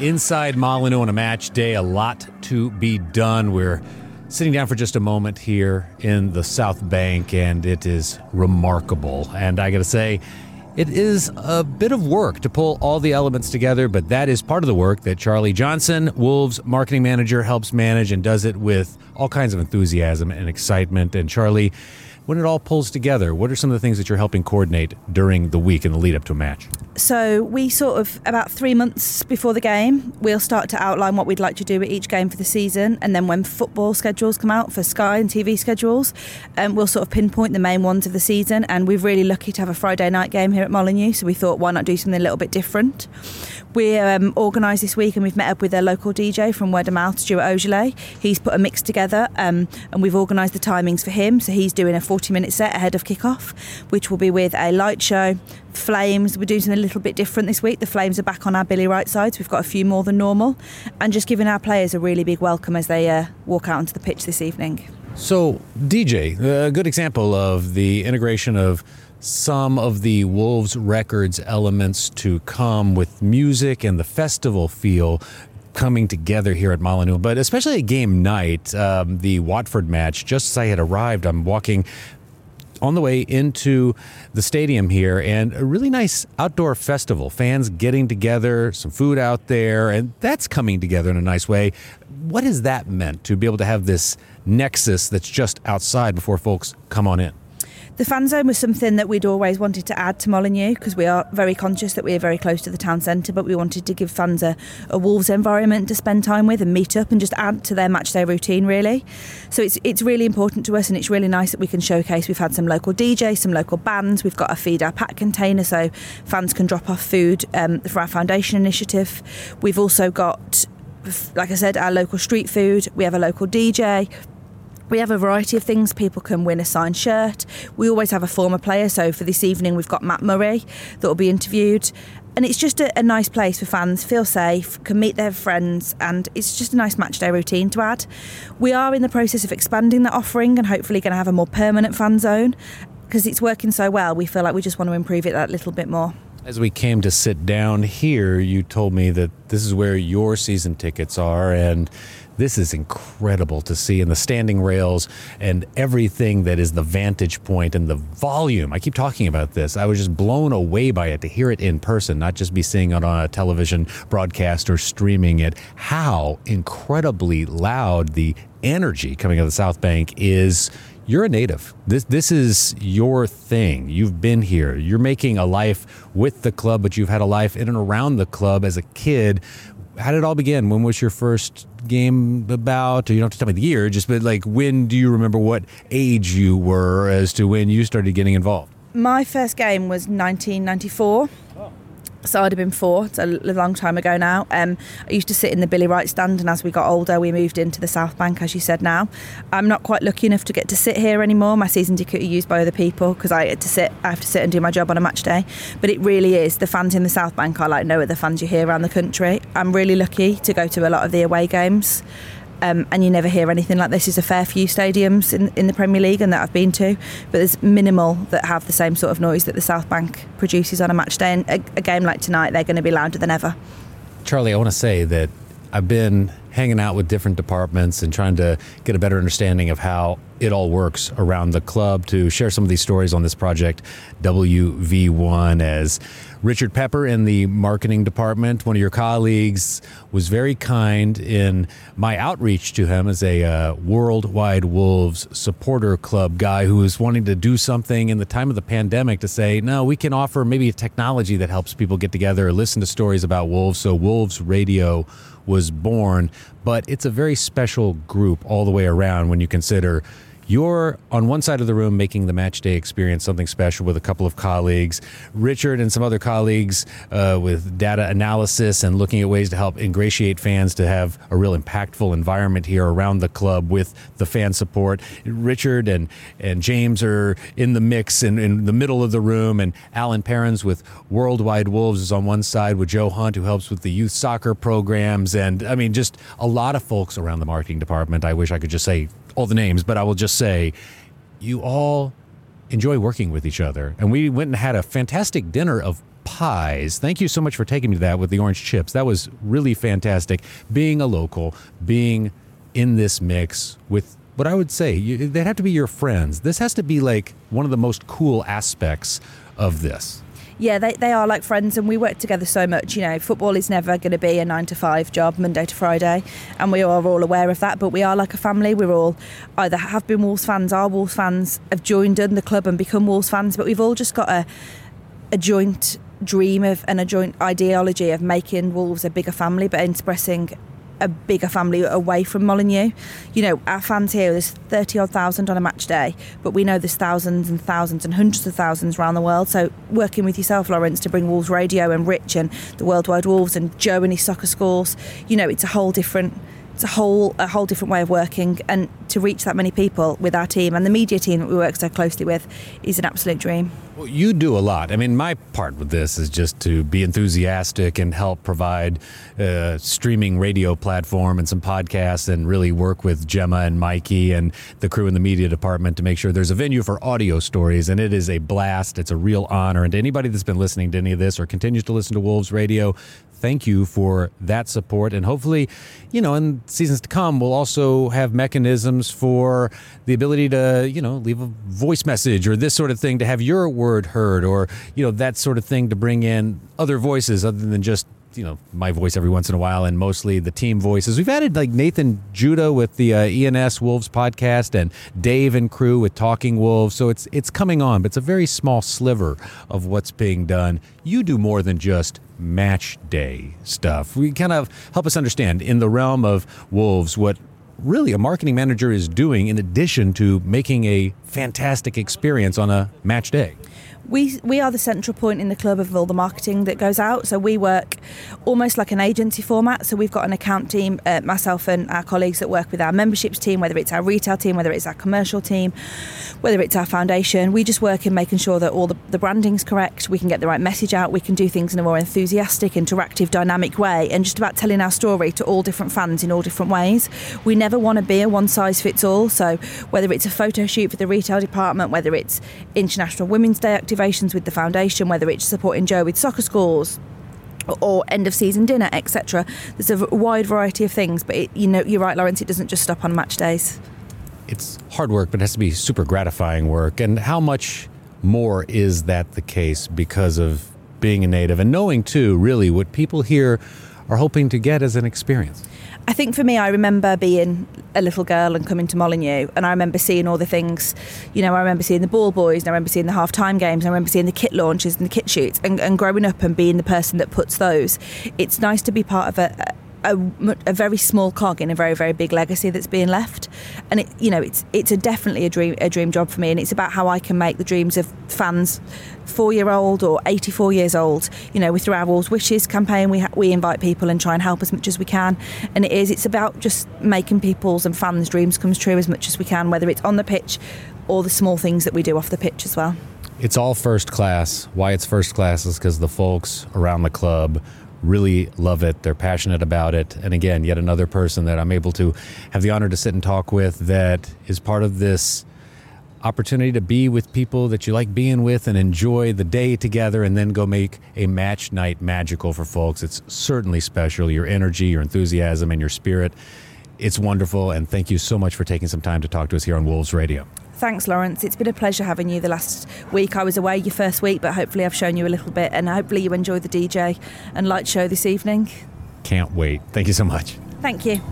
inside Molineux on a match day. A lot to be done. We're sitting down for just a moment here in the South Bank, and it is remarkable. And I got to say, it is a bit of work to pull all the elements together, but that is part of the work that Charlie Johnson, Wolves marketing manager, helps manage and does it with all kinds of enthusiasm and excitement. And Charlie, when it all pulls together, what are some of the things that you're helping coordinate during the week in the lead up to a match? So we sort of about three months before the game, we'll start to outline what we'd like to do at each game for the season, and then when football schedules come out for Sky and TV schedules, um, we'll sort of pinpoint the main ones of the season. And we're really lucky to have a Friday night game here at Molineux, so we thought why not do something a little bit different. We're um, organised this week and we've met up with a local DJ from word of mouth, Stuart Ogilay. He's put a mix together um, and we've organised the timings for him. So he's doing a 40 minute set ahead of kickoff, which will be with a light show, Flames. We're doing something a little bit different this week. The Flames are back on our Billy Wright sides. We've got a few more than normal and just giving our players a really big welcome as they uh, walk out onto the pitch this evening. So, DJ, a good example of the integration of some of the Wolves Records elements to come with music and the festival feel coming together here at Molineux, but especially at game night, um, the Watford match, just as I had arrived, I'm walking on the way into the stadium here and a really nice outdoor festival. Fans getting together, some food out there, and that's coming together in a nice way. What has that meant to be able to have this nexus that's just outside before folks come on in? The fan zone was something that we'd always wanted to add to Molineux because we are very conscious that we are very close to the town centre, but we wanted to give fans a, a, Wolves environment to spend time with and meet up and just add to their match day routine, really. So it's it's really important to us and it's really nice that we can showcase. We've had some local DJs, some local bands, we've got a feed our pack container so fans can drop off food um, for our foundation initiative. We've also got like I said, our local street food. We have a local DJ. We have a variety of things. People can win a signed shirt. We always have a former player. So for this evening, we've got Matt Murray that will be interviewed. And it's just a, a, nice place for fans, feel safe, can meet their friends, and it's just a nice match day routine to add. We are in the process of expanding that offering and hopefully going to have a more permanent fan zone because it's working so well. We feel like we just want to improve it that little bit more. As we came to sit down here, you told me that this is where your season tickets are, and this is incredible to see in the standing rails and everything that is the vantage point and the volume. I keep talking about this. I was just blown away by it to hear it in person, not just be seeing it on a television broadcast or streaming it. How incredibly loud the energy coming out of the South Bank is you're a native. This this is your thing. You've been here. You're making a life with the club, but you've had a life in and around the club as a kid how did it all begin? When was your first game about? You don't have to tell me the year, just but like when do you remember what age you were as to when you started getting involved? My first game was 1994. So I'd have been four. It's a long time ago now. Um, I used to sit in the Billy Wright stand, and as we got older, we moved into the South Bank, as you said. Now, I'm not quite lucky enough to get to sit here anymore. My season ticket is used by other people because I had to sit. I have to sit and do my job on a match day. But it really is the fans in the South Bank are like no other fans you hear around the country. I'm really lucky to go to a lot of the away games um, and you never hear anything like this. There's a fair few stadiums in, in the Premier League and that I've been to, but there's minimal that have the same sort of noise that the South Bank produces on a match day. And a, a game like tonight, they're going to be louder than ever. Charlie, I want to say that I've been hanging out with different departments and trying to get a better understanding of how it all works around the club to share some of these stories on this project, WV1, as Richard Pepper in the marketing department, one of your colleagues, was very kind in my outreach to him as a uh, Worldwide Wolves supporter club guy who was wanting to do something in the time of the pandemic to say, no, we can offer maybe a technology that helps people get together, or listen to stories about wolves. So Wolves Radio was born, but it's a very special group all the way around when you consider you're on one side of the room making the match day experience something special with a couple of colleagues. Richard and some other colleagues uh, with data analysis and looking at ways to help ingratiate fans to have a real impactful environment here around the club with the fan support. Richard and, and James are in the mix and in the middle of the room, and Alan Perrins with Worldwide Wolves is on one side with Joe Hunt, who helps with the youth soccer programs. And I mean, just a lot of folks around the marketing department. I wish I could just say all the names, but I will just say you all enjoy working with each other. And we went and had a fantastic dinner of pies. Thank you so much for taking me to that with the orange chips. That was really fantastic. Being a local, being in this mix with what I would say, you, they'd have to be your friends. This has to be like one of the most cool aspects of this. Yeah, they, they are like friends and we work together so much. You know, football is never going to be a nine to five job, Monday to Friday, and we are all aware of that. But we are like a family. We're all either have been Wolves fans, are Wolves fans, have joined in the club and become Wolves fans, but we've all just got a, a joint dream of and a joint ideology of making Wolves a bigger family, but expressing a bigger family away from Molineux. You know, our fans here, there's 30 odd thousand on a match day, but we know there's thousands and thousands and hundreds of thousands around the world. So, working with yourself, Lawrence, to bring Wolves Radio and Rich and the Worldwide Wolves and Joe and his soccer schools, you know, it's a whole different. It's a whole a whole different way of working, and to reach that many people with our team and the media team that we work so closely with is an absolute dream. Well, you do a lot. I mean, my part with this is just to be enthusiastic and help provide a streaming radio platform and some podcasts and really work with Gemma and Mikey and the crew in the media department to make sure there's a venue for audio stories. And it is a blast. It's a real honor. And to anybody that's been listening to any of this or continues to listen to Wolves Radio, thank you for that support. And hopefully, you know, in seasons to come, we'll also have mechanisms for the ability to, you know, leave a voice message or this sort of thing to have your word heard or, you know, that sort of thing to bring in other voices other than just you know my voice every once in a while and mostly the team voices. We've added like nathan judah with the uh, ens wolves podcast and dave and crew with talking wolves. So it's it's coming on but it's a very small sliver of what's being done. You do more than just match day stuff. We kind of help us understand in the realm of wolves what really a marketing manager is doing in addition to making a fantastic experience on a match day we we are the central point in the club of all the marketing that goes out. So we work almost like an agency format. So we've got an account team, uh, myself and our colleagues that work with our memberships team, whether it's our retail team, whether it's our commercial team, whether it's our foundation. We just work in making sure that all the, the branding's correct. We can get the right message out. We can do things in a more enthusiastic, interactive, dynamic way, and just about telling our story to all different fans in all different ways. We never want to be a one size fits all. So whether it's a photo shoot for the retail department, whether it's International Women's Day activations with the foundation, whether it's supporting Joe with soccer schools or end of season dinner, etc. There's a wide variety of things, but it, you know, you're right, Lawrence. It doesn't just stop on match days. It's hard work, but it has to be super gratifying work. And how much more is that the case because of being a native and knowing too, really, what people here are hoping to get as an experience? I think for me, I remember being a little girl and coming to Molineux, and I remember seeing all the things. You know, I remember seeing the ball boys, and I remember seeing the half time games, and I remember seeing the kit launches and the kit shoots, and, and growing up and being the person that puts those. It's nice to be part of a, a, a, very small cog in a very very big legacy that's being left. And it you know it's it's a definitely a dream a dream job for me. And it's about how I can make the dreams of fans 4 year old or 84 years old. You know we through our Wolves Wishes campaign we ha- we invite people and try and help as much as we can. And it is it's about just making people's and fans dreams come true as much as we can whether it's on the pitch or the small things that we do off the pitch as well. It's all first class. Why it's first class is because the folks around the club really love it. They're passionate about it. And again, yet another person that I'm able to have the honor to sit and talk with that is part of this opportunity to be with people that you like being with and enjoy the day together and then go make a match night magical for folks. It's certainly special. Your energy, your enthusiasm, and your spirit. It's wonderful. And thank you so much for taking some time to talk to us here on Wolves Radio. Thanks, Lawrence. It's been a pleasure having you the last week. I was away your first week, but hopefully I've shown you a little bit, and hopefully you enjoyed the DJ and light show this evening. Can't wait. Thank you so much. Thank you.